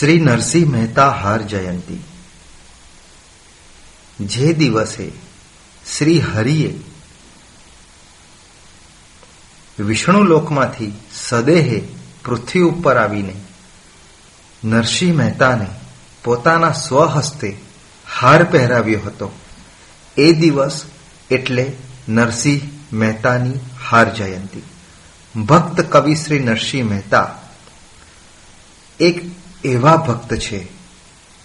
શ્રી નરસિંહ મહેતા હાર જયંતી. જે દિવસે શ્રી હરિએ વિષ્ણુ લોકમાંથી સદેહે પૃથ્વી ઉપર આવીને નરસિંહ મહેતાને પોતાના સ્વહસ્તે હાર પહેરાવ્યો હતો. એ દિવસ એટલે નરસિંહ મહેતાની હાર જયંતી. ભક્ત કવિ શ્રી નરસિંહ મહેતા એક એવા ભક્ત છે,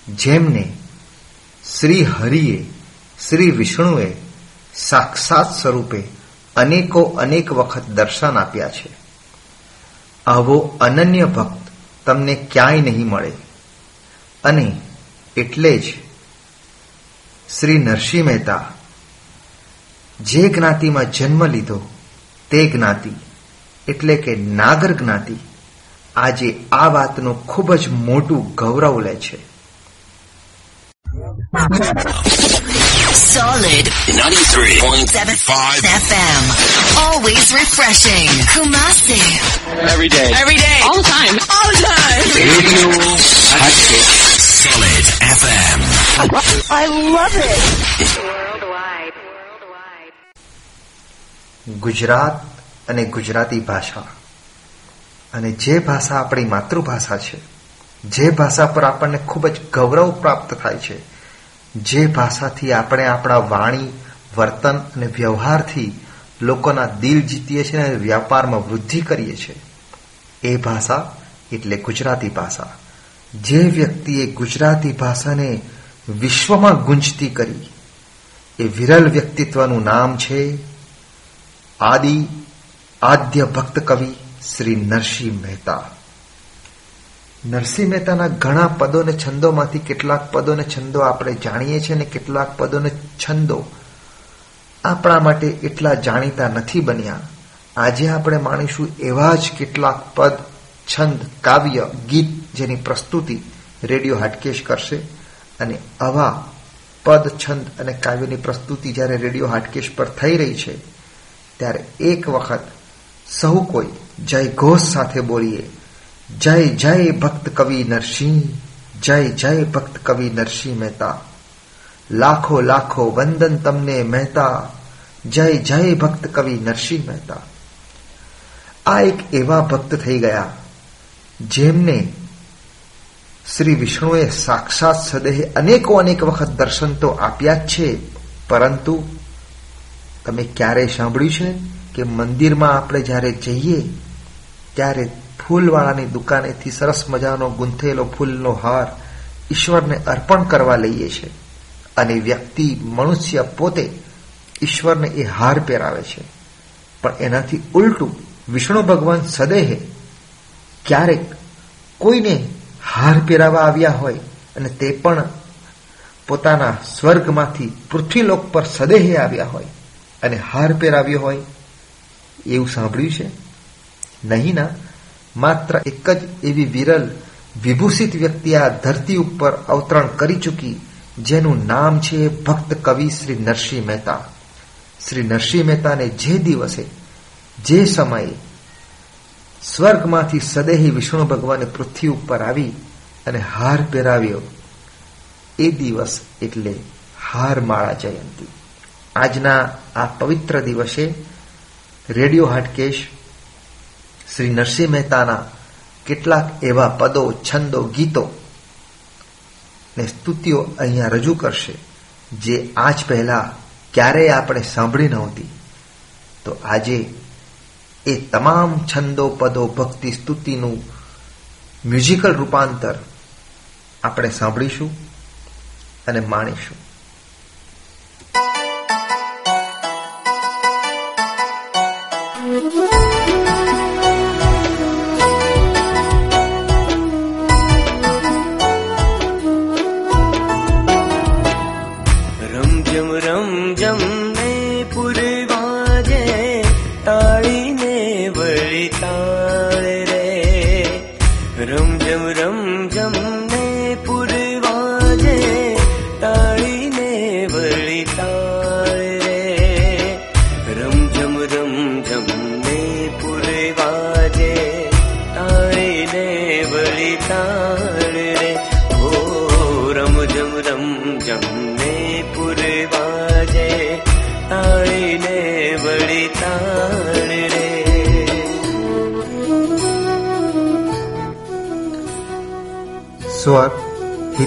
જેમને શ્રી હરિએ, શ્રી વિષ્ણુએ સાક્ષાત સ્વરૂપે અનેકો, અનેક વખત દર્શન આપ્યા છે. આવો અનન્ય ભક્ત તમને ક્યાંય નહીં મળે. અને એટલે જ શ્રી નરસિંહ મહેતા જે જ્ઞાતિમાં જન્મ લીધો તે જ્ઞાતિ એટલે કે નાગર જ્ઞાતિ આજે આ વાતનું ખૂબ જ મોટું ગૌરવ લે છે Solid 93.75 FM. Always refreshing. Kumasi. Every day. Every day. All the time. All the time. Radio Hatchet. Solid FM. I love it. Worldwide. Worldwide. Gujarat અને ગુજરાતી ભાષા અને જે ભાષા આપણી માતૃભાષા છે, જે ભાષા પર આપણને ખૂબ જ ગૌરવ પ્રાપ્ત થાય છે, જે ભાષાથી આપણે આપણા વાણી, વર્તન અને વ્યવહારથી લોકોના દિલ જીતીએ છીએ અને વ્યાપારમાં વૃદ્ધિ કરીએ છીએ. એ ભાષા એટલે ગુજરાતી ભાષા. જે વ્યક્તિએ ગુજરાતી ભાષાને વિશ્વમાં ગુંજતી કરી, એ વિરલ વ્યક્તિત્વનું નામ છે, આદિ, આદ્ય ભક્ત કવિ. શ્રી નરસિંહ મહેતા. નરસિંહ મહેતાના ઘણા પદો અને છંદોમાંથી કેટલાક પદો અને છંદો આપણે જાણીએ છીએ અને કેટલાક પદો અને છંદો આપણા માટે એટલા જાણીતા નથી બન્યા. આજે આપણે માણીશું એવા જ કેટલાક પદ, છંદ, કાવ્ય, ગીત જેની પ્રસ્તુતિ રેડિયો હાટકેશ કરશે અને આવા પદ, છંદ અને કાવ્યની પ્રસ્તુતિ જ્યારે રેડિયો હાટકેશ પર થઈ રહી છે, ત્યારે એક વખત સહુ કોઈ જય ઘોષ સાથે બોલીએ. જય જય ભક્ત કવિ નરસિંહ, જય જય ભક્ત કવિ નરસિંહ મહેતા. લાખો લાખો વંદન તમને મહેતા. જય જય ભક્ત કવિ નરસિંહ મહેતા. આ એક એવા ભક્ત થઈ ગયા જેમને શ્રી વિષ્ણુએ સાક્ષાત સદેહ અનેકો, અનેક વખત દર્શન તો આપ્યા જ છે. પરંતુ તમે ક્યારેય સાંભળ્યું છે કે મંદિરમાં આપણે જ્યારે જઈએ ત્યારે ફૂલવાળાની દુકાનેથી સરસ મજાનો ગુંથેલો ફૂલનો હાર ઈશ્વરને અર્પણ કરવા લઈએ છે. અને વ્યક્તિ, મનુષ્ય પોતે ઈશ્વરને એ હાર પહેરાવે છે. પણ એનાથી ઉલટું વિષ્ણુ ભગવાન સદેહે ક્યારેક કોઈને હાર પહેરાવા આવ્યા હોય અને તે પણ પોતાના સ્વર્ગમાંથી પૃથ્વીલોક પર સદેહે આવ્યા હોય અને હાર પહેરાવ્યો હોય, એવું સાંભળ્યું છે? નહીં ના, માત્ર એક જ એવી વિરલ વિભૂષિત વ્યક્તિ આ ધરતી ઉપર અવતરણ કરી ચૂકી, જેનું નામ છે ભક્ત કવિ શ્રી નરસિંહ મહેતા. શ્રી નરસિંહ મહેતાને જે દિવસે, જે સમયે સ્વર્ગમાંથી સદેહી વિષ્ણુ ભગવાને પૃથ્વી ઉપર આવી અને હાર પહેરાવ્યો, એ દિવસ એટલે હારમાળા જયંતી. આજના આ પવિત્ર દિવસે રેડિયો હાટકેશ શ્રી નરસિંહ મહેતાના કેટલાક એવા પદો, છંદો, ગીતો ને સ્તુતિઓ અહીંયા રજૂ કરશે, જે આજ પહેલા ક્યારેય આપણે સાંભળી નહોતી. તો આજે એ તમામ છંદો, પદો, ભક્તિ, સ્તુતિનું મ્યુઝિકલ રૂપાંતર આપણે સાંભળીશું અને માણીશું.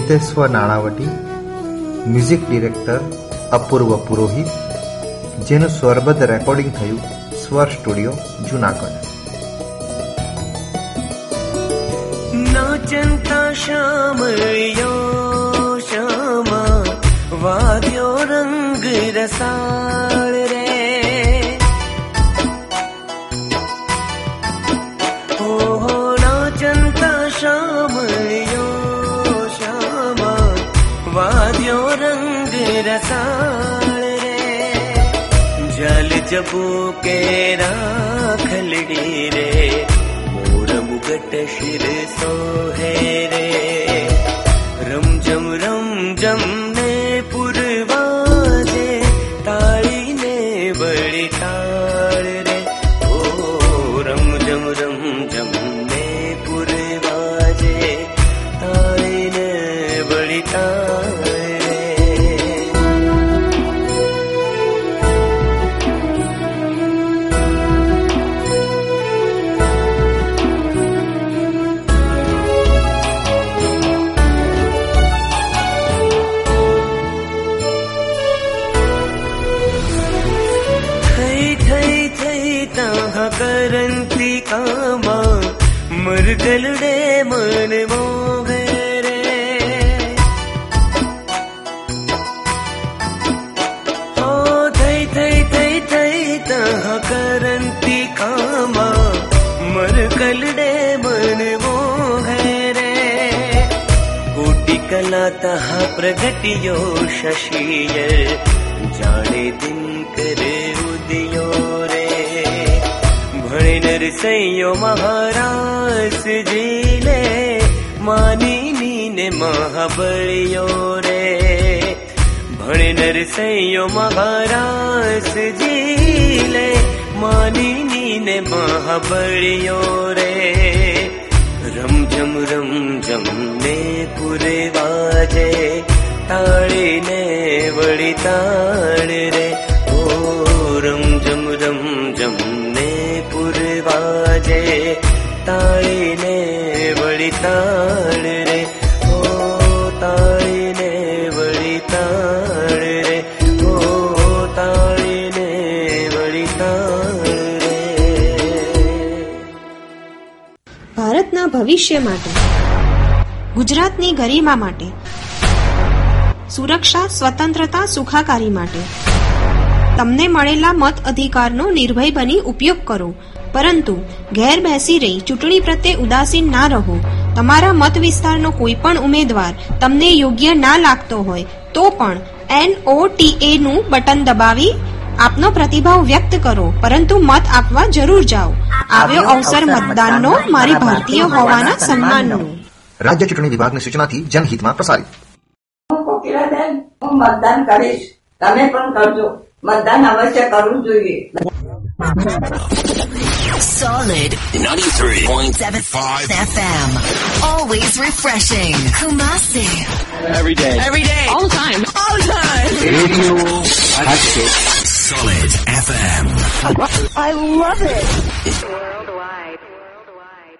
હિતેશ્વર નાણાવટી મ્યુઝિક ડિરેક્ટર અપૂર્વ પુરોહિત, જેનું સ્વરબદ્ધ રેકોર્ડિંગ થયું સ્વર સ્ટુડિયો જુનાગઢ. નાચનતા શ્યામળિયો શ્યામા, વાદ્યો રંગ રસાળ રે. જબુ કે રાખલડી રે મોર મુગટ શિર સોહે રે રમજમ રમજમ ને પુરવાજે पुनतः प्रगटियो शशीय। जाने तः प्रगयो रे। भणेन सै महाराज जीले मानिी ने महाबलियो रे। भर सै महाराज जीले मानिी ने महाबलियो रे। जमरं जम्ने ने ताीने वलिताण रे। जने ने तालिने वलिताण ભવિષ્ય માટે, ગુજરાતની ગરિમા માટે, સુરક્ષા, સ્વતંત્રતા, સુખાકારી માટે. તમને મળેલા મત અધિકારનો નિર્ભય બની ઉપયોગ કરો. પરંતુ ઘેર બેસી રહી ચૂંટણી પ્રત્યે ઉદાસીન ના રહો. તમારા મત વિસ્તારનો કોઈ પણ ઉમેદવાર તમને યોગ્ય ના લાગતો હોય, તો પણ એનઓટીએ નું બટન દબાવી આપનો પ્રતિભાવ વ્યક્ત કરો. પરંતુ મત આપવા જરૂર જાઓ. આવ્યો અવસર મતદાનનો મારી ભારતીય હોવાના સન્માનનો રાજ્ય ચૂંટણી વિભાગની સૂચનાથી જનહિતમાં પ્રસારિત હું મતદાન કરીશ તમે પણ કરજો મતદાન અવશ્ય કરવું જોઈએ Solid 93.75 FM. Always refreshing. Kumasi. Every day. Every day. All the time. All the time. Radio. Solid FM. I love it. Worldwide. Worldwide.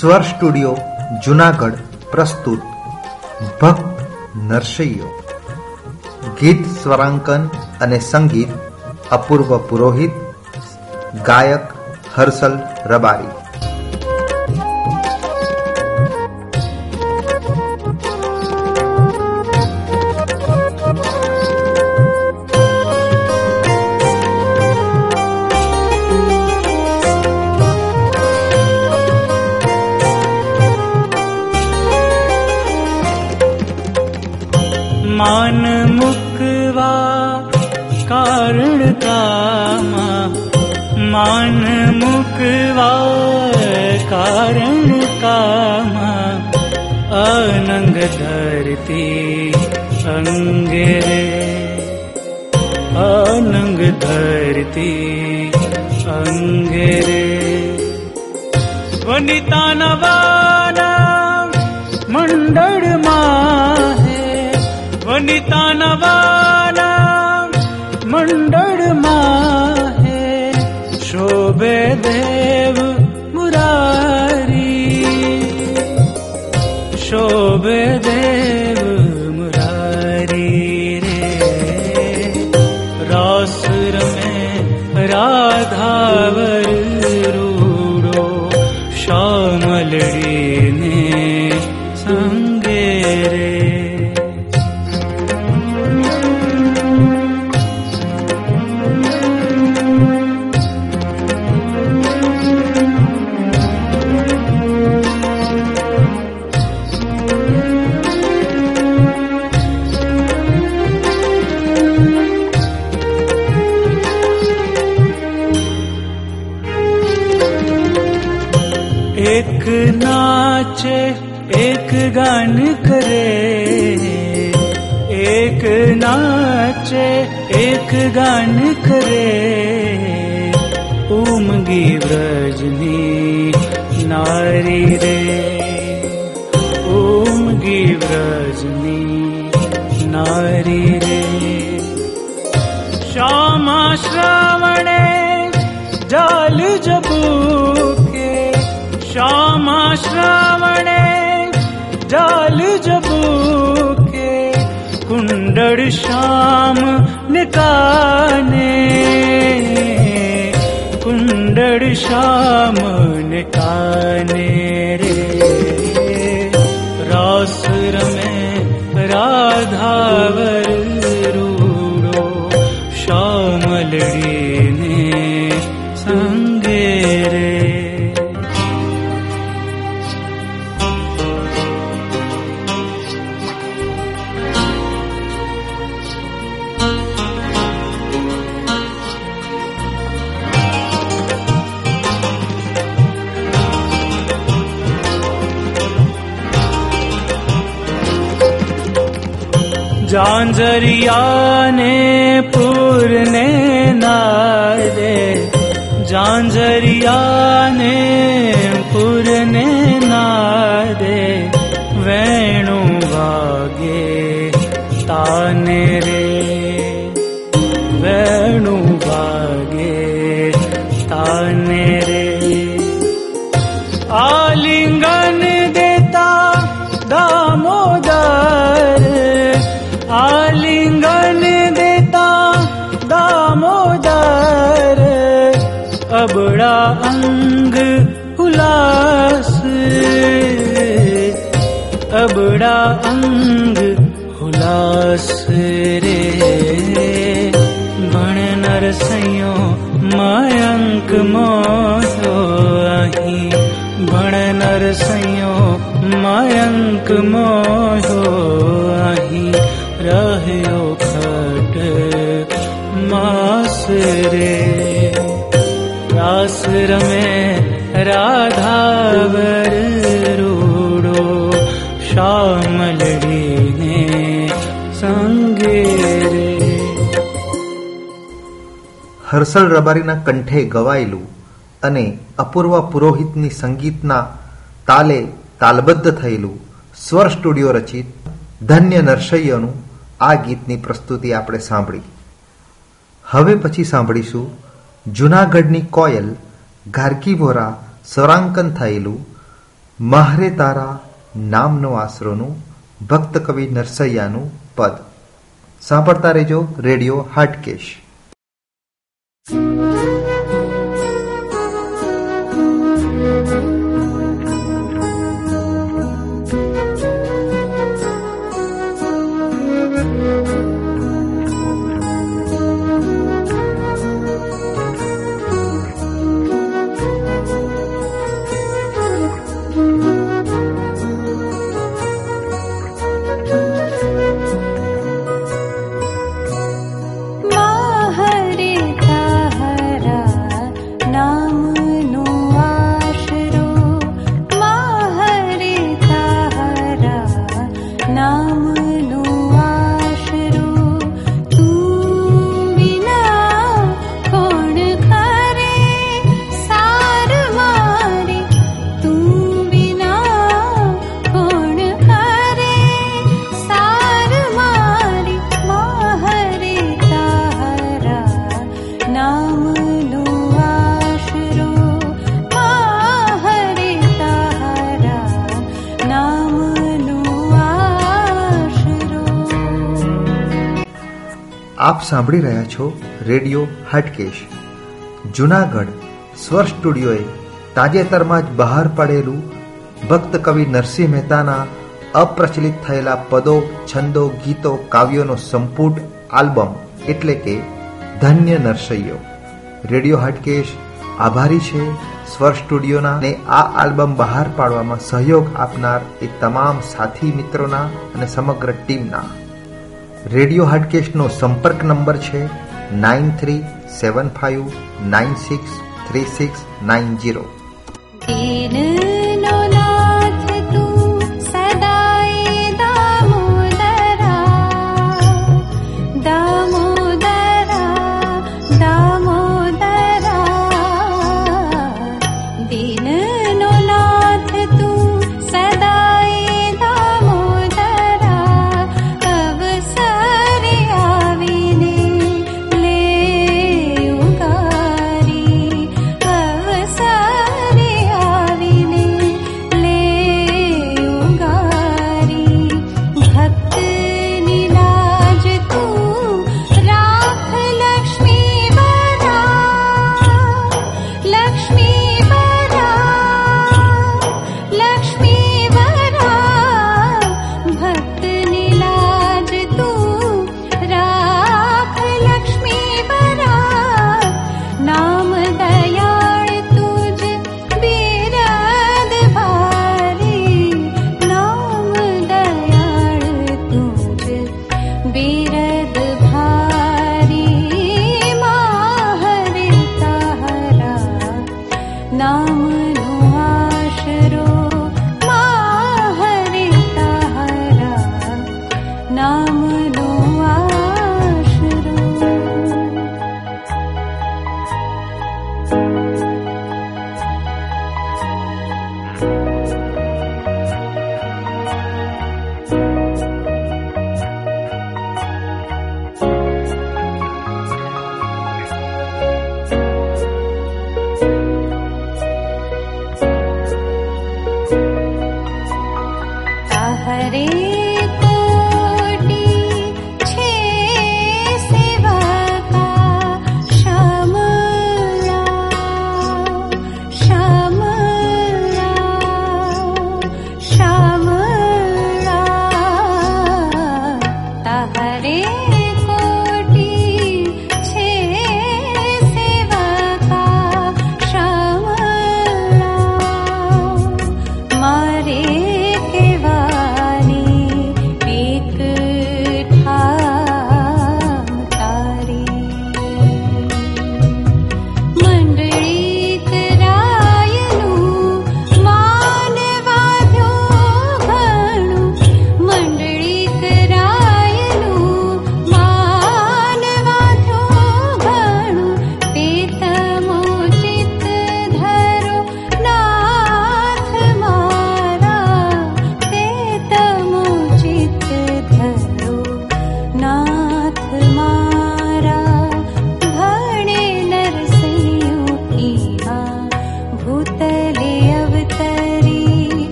Swar studio Junagadh પ્રસ્તુત. ભક્ત નરસૈયો. ગીત સ્વરાંકન અને સંગીત અપૂર્વ પુરોહિત ગાયક હર્ષલ રબારી. नितान एक गान करे उमगी व्रजनी नारी रे। उमगी व्रजनी नारी रे। श्यामा श्रावणे जाल जबूके श्यामा श्रावणे जाल जबूके कुंडड़ श्याम निकाने कुंडड़ श्याम निकाने जाञ्जरियाने पूर्णे ने झाजरियाने परने नाे वेणुवा ताने तानिरे अंग हुलास अबड़ा अंग हुलास रे। भण नरसैयो मयंक मोहो अही भण नरसैयो मयंक मोहो હર્ષલ રબારીના કંઠે ગવાયેલું અને અપૂર્વ પુરોહિતની સંગીતના તાલે તાલબદ્ધ થયેલું સ્વર સ્ટુડિયો રચિત ધન્ય નરસૈયનું આ ગીતની પ્રસ્તુતિ આપણે સાંભળી. હવે પછી સાંભળીશું જૂનાગઢની કોયલ ગાર્કી ભોરા સ્વરાંકન થયેલું માહરે તારા નામનો આશરોનું ભક્ત કવિ નરસૈયાનું પદ. સાંભળતા રહેજો રેડિયો હાટકેશ. Thank you. સાંભળી રહ્યા છો રેડિયો હાટકેશ. જુનાગઢ સ્વર સ્ટુડિયોએ તાજેતરમાં જ બહાર પડેલું ભક્ત કવિ નરસિંહ મહેતાના અપ્રચલિત થયેલા પદો, છંદો, ગીતો, કાવ્યોનો સંપૂર્ણ આલ્બમ એટલે કે ધન્ય નરસૈયો. રેડિયો હાટકેશ આભારી છે સ્વર સ્ટુડિયોના અને આ આલ્બમ બહાર પાડવામાં સહયોગ આપનાર એ તમામ સાથી મિત્રોના અને સમગ્ર ટીમના. રેડિયો હાટકેશનો સંપર્ક નંબર છે nine three seven five nine six three six nine zero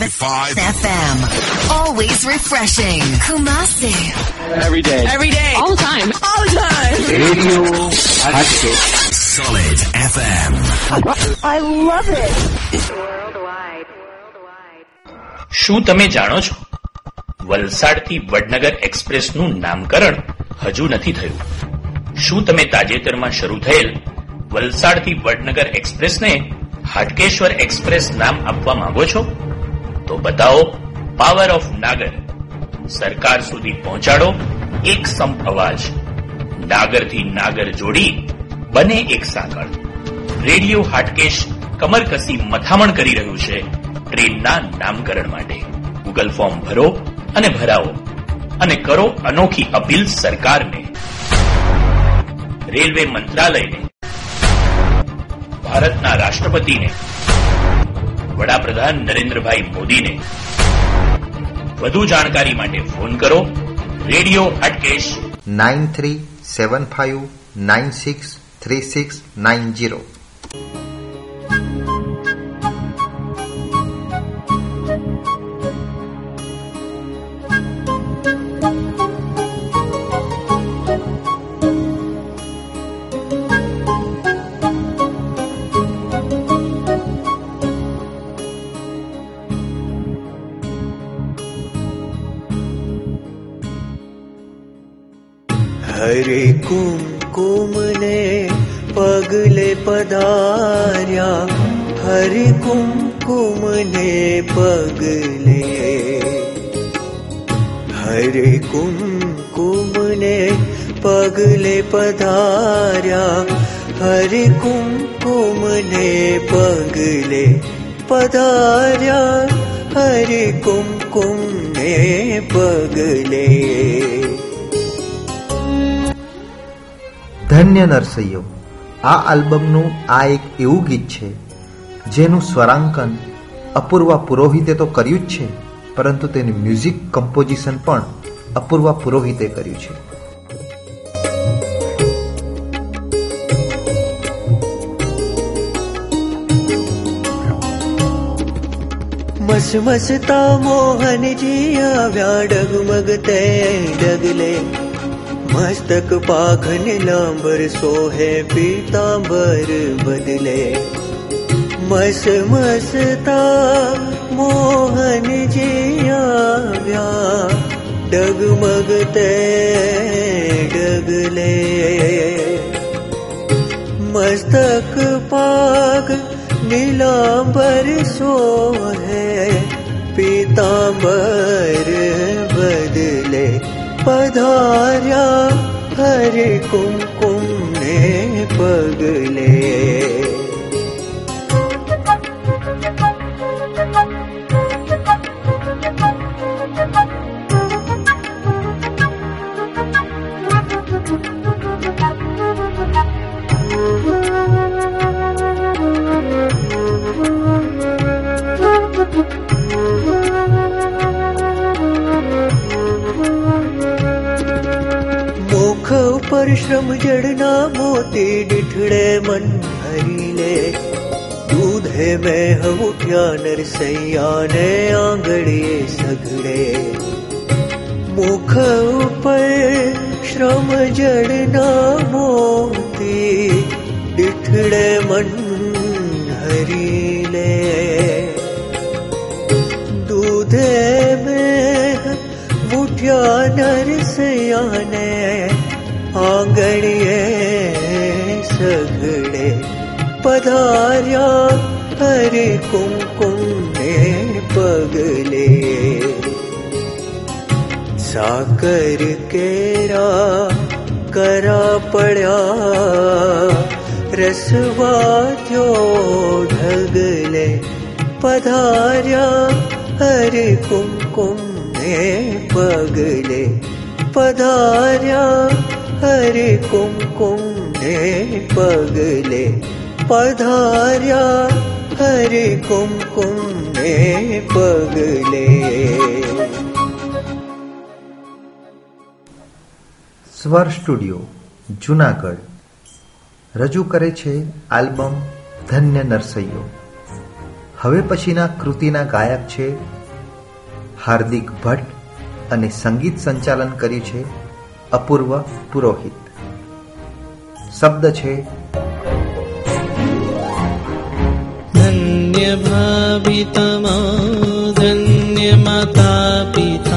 93.75 FM. Always refreshing. Kumasi. Every day. Every day. All the time. All the time. Radio. Solid FM. I love it. શું તમે જાણો છો વલસાડથી વડનગર એક્સપ્રેસનું નામકરણ હજુ નથી થયું શું તમે તાજેતરમાં શરૂ થયેલ વલસાડથી વડનગર એક્સપ્રેસને હાટકેશ્વર એક્સપ્રેસ નામ આપવા માંગો છો તો બતાવો પાવર ઓફ નાગર સરકાર સુધી પહોંચાડો, એક સમ અવાજ નાગરથી નાગર જોડી બને એક સાંકળ. રેડિયો હાટકેશ કમર મથામણ કરી રહ્યું છે ટ્રેનના નામકરણ માટે. ગૂગલ ફોર્મ ભરો અને ભરાવો અને કરો અનોખી અપીલ સરકારને. રેલવે મંત્રાલયને. ભારતના રાષ્ટ્રપતિને. વડાપ્રધાન નરેન્દ્રભાઈ મોદીને. વધુ જાણકારી માટે ફોન કરો radio Hatkesh nine three seven five nine six three six nine zero हरे कुमकुमने पगले पदार्या हरि कुमकुमने पगले। हरे कुमकुमने पगले पधार्या। हरि कुमकुमने पगले पधार्या। हरे कुकुम्भे पगले। ધન્ય નરસૈયો, આ આલ્બમનું આ એક એવું ગીત છે, જેનું સ્વરાંકન અપૂર્વા પુરોહિતે તો કર્યું જ છે, પરંતુ તેનું મ્યુઝિક કમ્પોઝિશન પણ અપૂર્વા પુરોહિતે કર્યું છે. મસ મસતા મોહનજી આવ્યા ડગમગતે ડગલે मस्तक पाक लांबर सोहे पीतांबर बदले। मस मसता मोहन मोहन्या डगमगते डगले। मस्तक पाग नीलांबर सोहे पीतांबर बदले। पधार्या हरे कुमकुम ने पगले Thank you. श्रम जडना मोती मन हरिले। दूधे में हम उठ्या नरसैया ने आंगड़िए मे उने आङ्गे सगरे जडना मोती हरीले। दूधे में उ नरसैया ने आङ्गणे सगरे पधार्या हरि कुङ्कुमे पगले। साकर केरा करा पड्या पडा ढगले। पधार्या हरि कुङ्कुमे पगले। पधार्या હર કુમકુંડે પગલે પધાર્યા હર કુમકુંડે પગલે સ્વર સ્ટુડિયો જુનાગઢ રજૂ કરે છે આલ્બમ ધન્ય નરસૈયો હવે પછીના કૃતિના ગાયક છે હાર્દિક ભટ્ટ અને સંગીત સંચાલન કર્યું છે અપૂર્વ પુરોહિત. શબ્દ છે ધન્ય ભાવિતમા ધન્ય માતા પિતા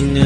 morning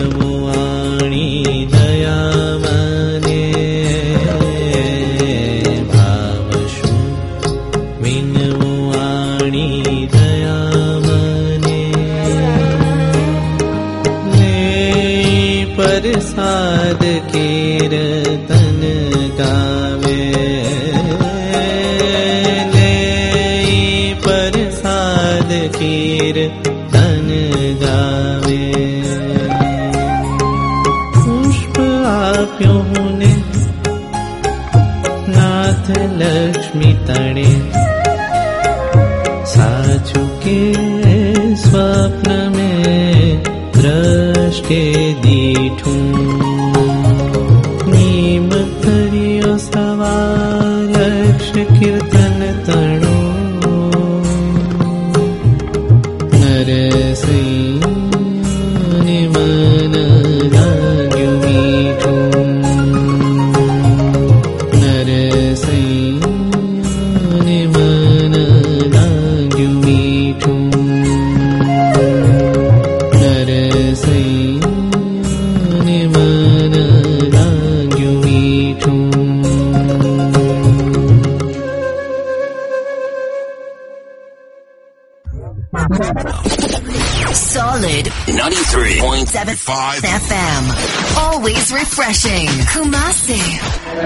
93.75 FM. Always refreshing. Kumasi.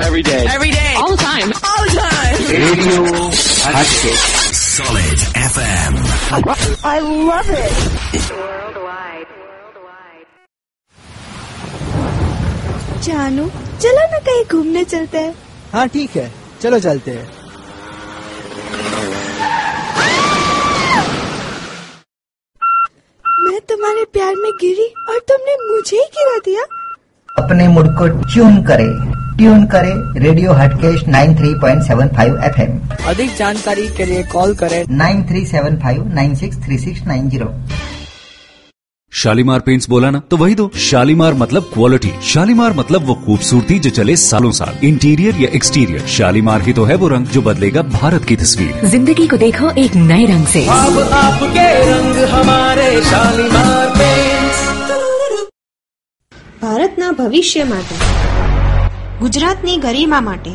Every day. Every day. All the time. All the time. Radio Hatchet. Solid FM. I love it. जानू चलो ना कहीं घूमने चलते हैं हाँ ठीक है चलो चलते हैं प्यार में गिरी और तुमने मुझे ही गिरा दिया। अपने मूड को ट्यून करे। ट्यून करे रेडियो हटकेश 93.75 एफएम अधिक जानकारी के लिए कॉल करें। 9375963690 शालीमार पेंट्स बोला ना तो वही दो। शालीमार मतलब क्वालिटी शालीमार मतलब वो खूबसूरती जो चले सालों साल। इंटीरियर या एक्सटीरियर शालीमार ही तो है वो रंग जो बदलेगा भारत की तस्वीर। ज़िंदगी को देखो एक नए रंग से। अब आपके रंग हमारे शालीमार ભારતના ભવિષ્ય માટે, ગુજરાતની ગરિમા માટે,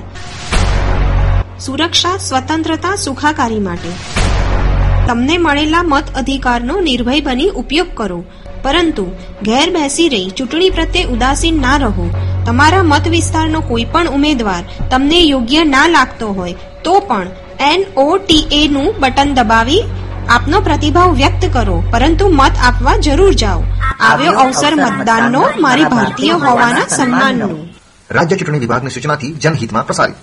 સુરક્ષા, સ્વતંત્રતા, સુખાકારી માટે. તમને મળેલા મત અધિકારનો નિર્ભય બની ઉપયોગ કરો. પરંતુ ઘેર બેસી રહી ચૂંટણી પ્રત્યે ઉદાસીન ના રહો. તમારા મત વિસ્તારનો કોઈ પણ ઉમેદવાર તમને યોગ્ય ના લાગતો હોય, તો પણ એનઓટીએ નું બટન દબાવી આપનો પ્રતિભાવ વ્યક્ત કરો. પરંતુ મત આપવા જરૂર જાઓ. આવ્યો અવસર મતદાનનો મારી ભારતીય હોવાના સન્માનનો. રાજ્ય ચૂંટણી વિભાગની સૂચનાથી જનહિતમાં પ્રસારિત.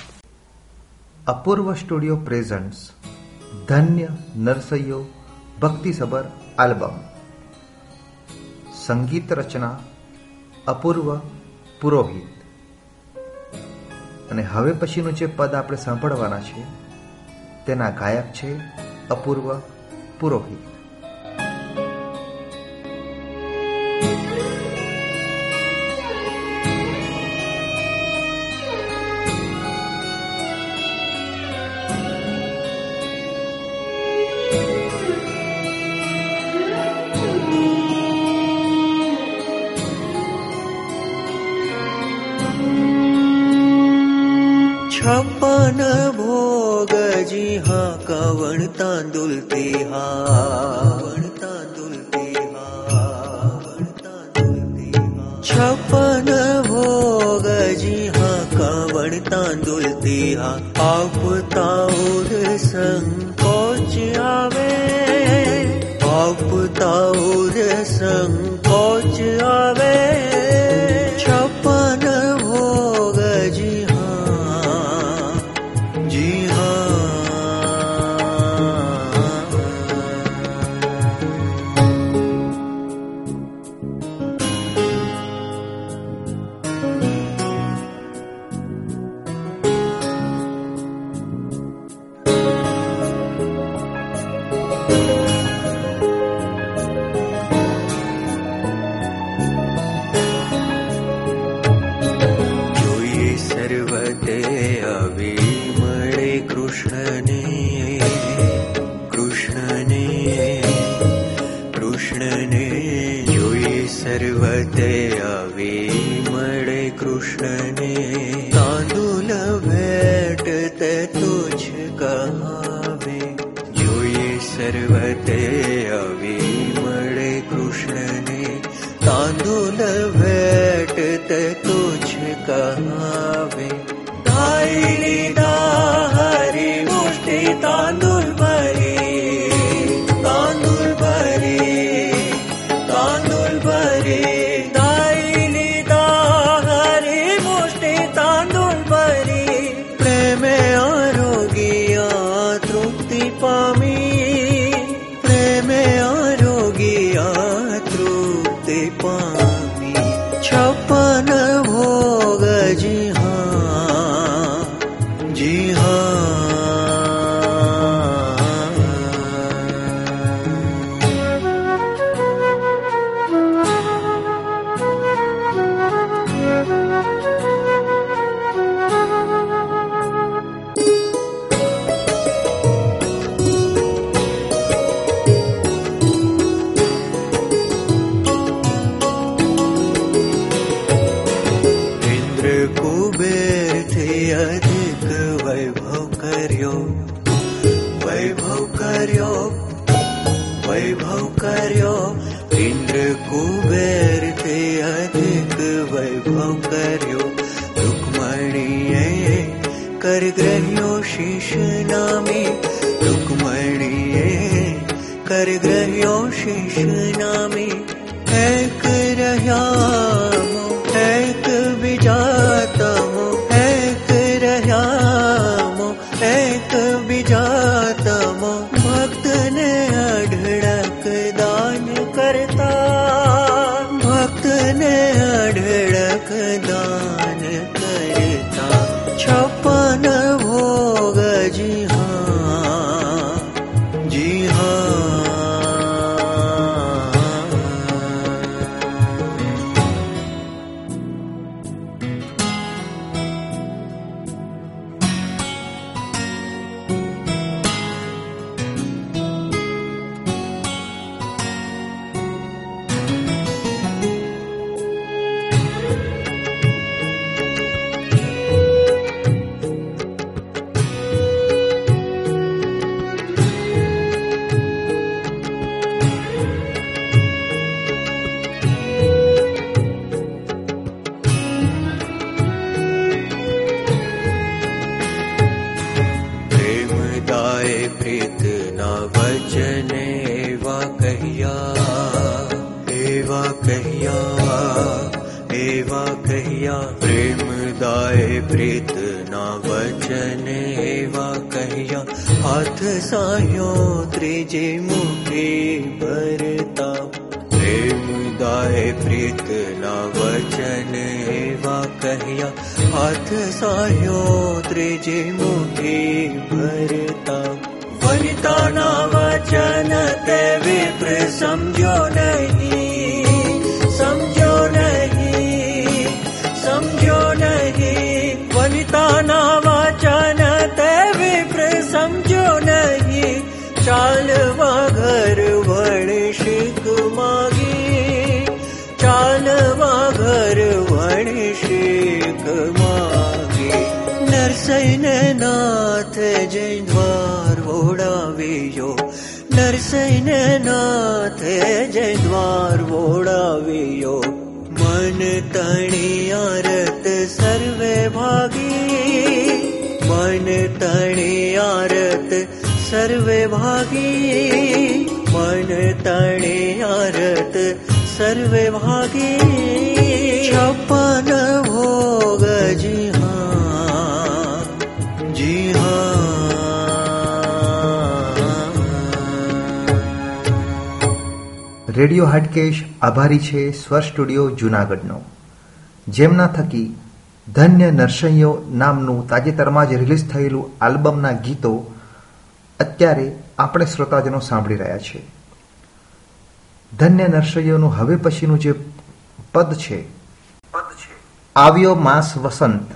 અપૂર્વ સ્ટુડિયો પ્રેઝન્ટ્સ ધન્ય નરસૈયો ભક્તિસભર આલ્બમ. સંગીત રચના અપૂર્વ પુરોહિત. અને હવે પછીનું જે પદ આપણે સાંભળવાના છે તેના ગાયક છે અપૂર્વ પુરોહિત. पा ते आप ताव सङ्ग के भरता प्रीत न वचन वा कहया। हाथ सायो त्रिजे मुखे भरता। वरिता न वचन ते विप्र समझो नहीं। ैन नाथ ज्वार नरसै न नाथ ज्वा वोडावो मन तणि आरत सर्वे भागी। मन तणि आरत सर्वे भागी। मन तणि आरत सर्वे भागी। રેડિયો હાટકેશ, આભારી છે સ્વર સ્ટુડિયો જૂનાગઢનો. જેમના થકી, ધન્ય નરસૈયો નામનું તાજેતરમાં જ રિલીઝ થયેલું આલ્બમના ગીતો અત્યારે આપણે શ્રોતાજનો સાંભળી રહ્યા છે. ધન્ય નરસૈયોનું હવે પછીનું જે પદ છે, આવ્યો માસ વસંત,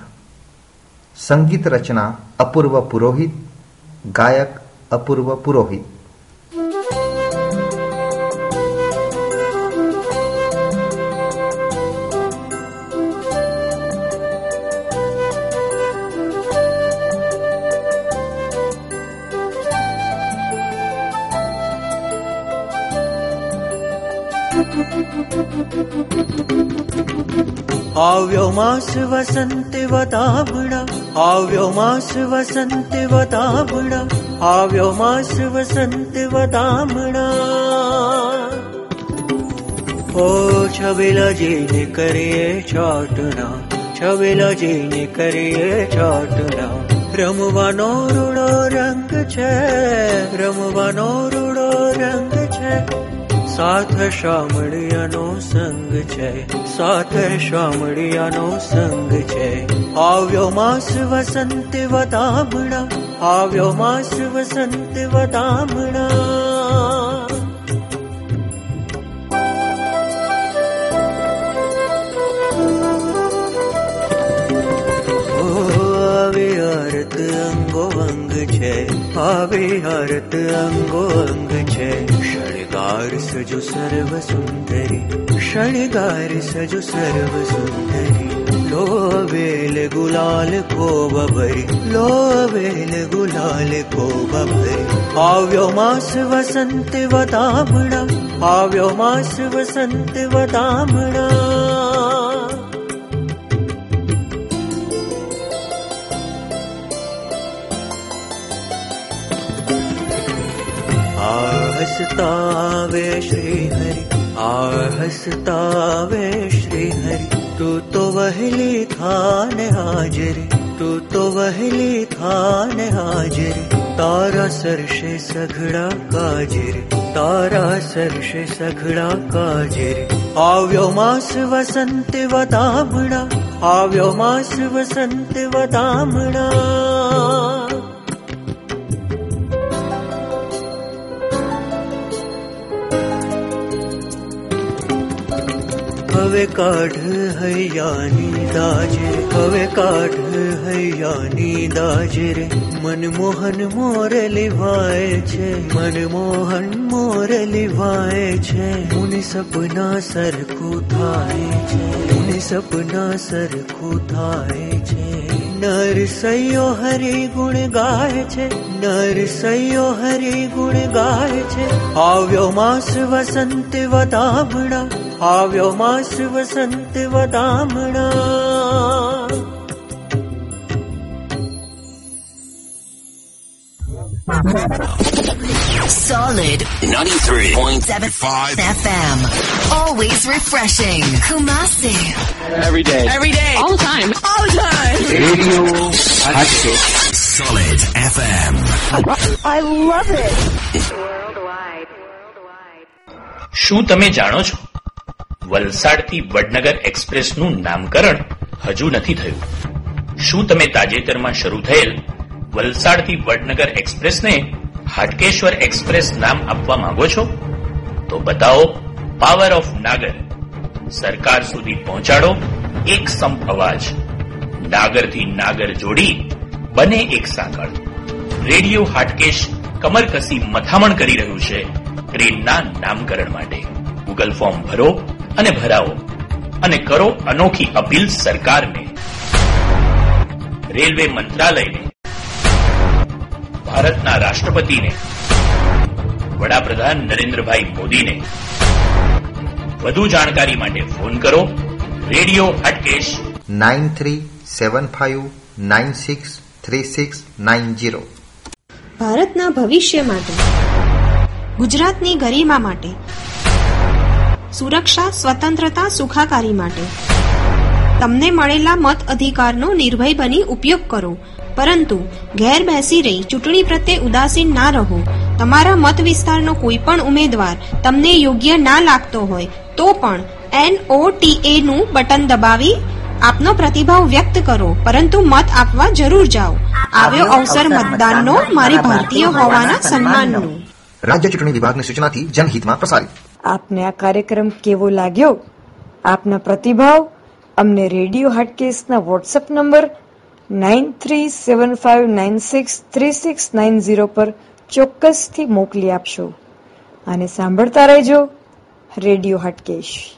સંગીત રચના અપૂર્વ પુરોહિત, ગાયક અપૂર્વ પુરોહિત. व्य मासु वसन्त हाव मासु वसन्ते वावो मासु वसन्ते वेला जीने करे चाटुणा छेल चाटुना। करि रुडो रङ्ग छ भ्रमवनो रुडो रङ्ग छ। સાથ શામળિયાનો સંગ છે સાથ શામળિયાનો સંગ છે આવ્યો માસ વસંત વતામણા આવ્યો માસ વસંત વતામણા આવે હરત અંગો અંગ છે આવે હરત અંગો અંગ न्दरि क्षणगार सज सर्वोल गुलाल को बो वेल गुलाल को बबरि। आव्यो मास वसन्तेव आव्यो मास वसन्तेवता भ व श्रीहरि हरि आ हसताव श्री हरि वहली थान हाजिर तो वहली थान हाजिर। तारा सर्शे सघड़ा काजीर तारा सर्श सघड़ा काजीर। आव्यो मास वसंत वदामणा आव्यो मास वसंत वदामणा। આવ્યો માસ વસંત વધામણા હવે કાઢ હૈયાની દાજે હવે કાઢ હૈયાની દાજે રે મનમોહન મોર લેવાય છે મનમોહન મોર લેવાય છે મુનિ સપના સરખું થાય છે મુનિ સપના સરખું થાય છે નરસૈયો હરિ ગુણ ગાય છે નરસૈયો હરિ ગુણ ગાય છે આવ્યો માસ વસંત વધામણા આવ્યો માસ વસંત વધામણા Solid 93.75 FM. Always refreshing. Kumasi. Every day. Every day. All the time. All the time. Radio Hatchet. Solid FM. I love it. શું તમે જાણો છો વલસાડથી વડનગર એક્સપ્રેસનું નામકરણ હજુ નથી થયું. શું તમે તાજેતરમાં શરૂ થયેલ વલસાડથી વડનગર એક્સપ્રેસને હાટકેશ્વર એક્સપ્રેસ નામ આપવા માંગો છો? તો બતાવો, પાવર ઓફ નાગર. સરકાર સુધી પહોંચાડો એક સંપ અવાજ નાગરથી નાગર જોડી બને એક સાંકળ. રેડિયો હાટકેશ કમરકસી મથામણ કરી રહ્યું છે ટ્રેનના નામકરણ માટે. ગૂગલ ફોર્મ ભરો અને ભરાવો અને કરો અનોખી અપીલ સરકારને. રેલવે મંત્રાલયને. ભારતના રાષ્ટ્રપતિને. વડાપ્રધાન નરેન્દ્રભાઈ મોદીને. વધુ જાણકારી માટે ફોન કરો radio Hatkesh nine three seven five nine six three six nine zero ભારતના ભવિષ્ય માટે ગુજરાતની ગરિમા માટે સુરક્ષા સ્વતંત્રતા સુખાકારી માટે. તમને મળેલા મત અધિકારનો નિર્ભય બની ઉપયોગ કરો. પરંતુ ઘેર બેસી રહી ચૂંટણી પ્રત્યે ઉદાસીન ના રહો. તમારા મત વિસ્તારનો કોઈ પણ ઉમેદવાર તમને યોગ્ય ના લાગતો હોય તો પણ એનઓટીએ નું બટન દબાવી આપનો પ્રતિભાવ વ્યક્ત કરો. પરંતુ મત આપવા જરૂર જાઓ. આવ્યો અવસર મતદાનનો મારી ભારતીય હોવાના સન્માનનો. રાજ્ય ચૂંટણી વિભાગની સૂચનાથી જનહિતમાં પ્રસારિત. આપને આ કાર્યક્રમ કેવો લાગ્યો? આપના પ્રતિભાવ? અમને radio હાટકેસના WhatsApp number nine three seven five nine six three six nine zero પર ચોક્કસથી મોકલી આપશો. અને સાંભળતા રહેજો રેડિયો હાટકેશ.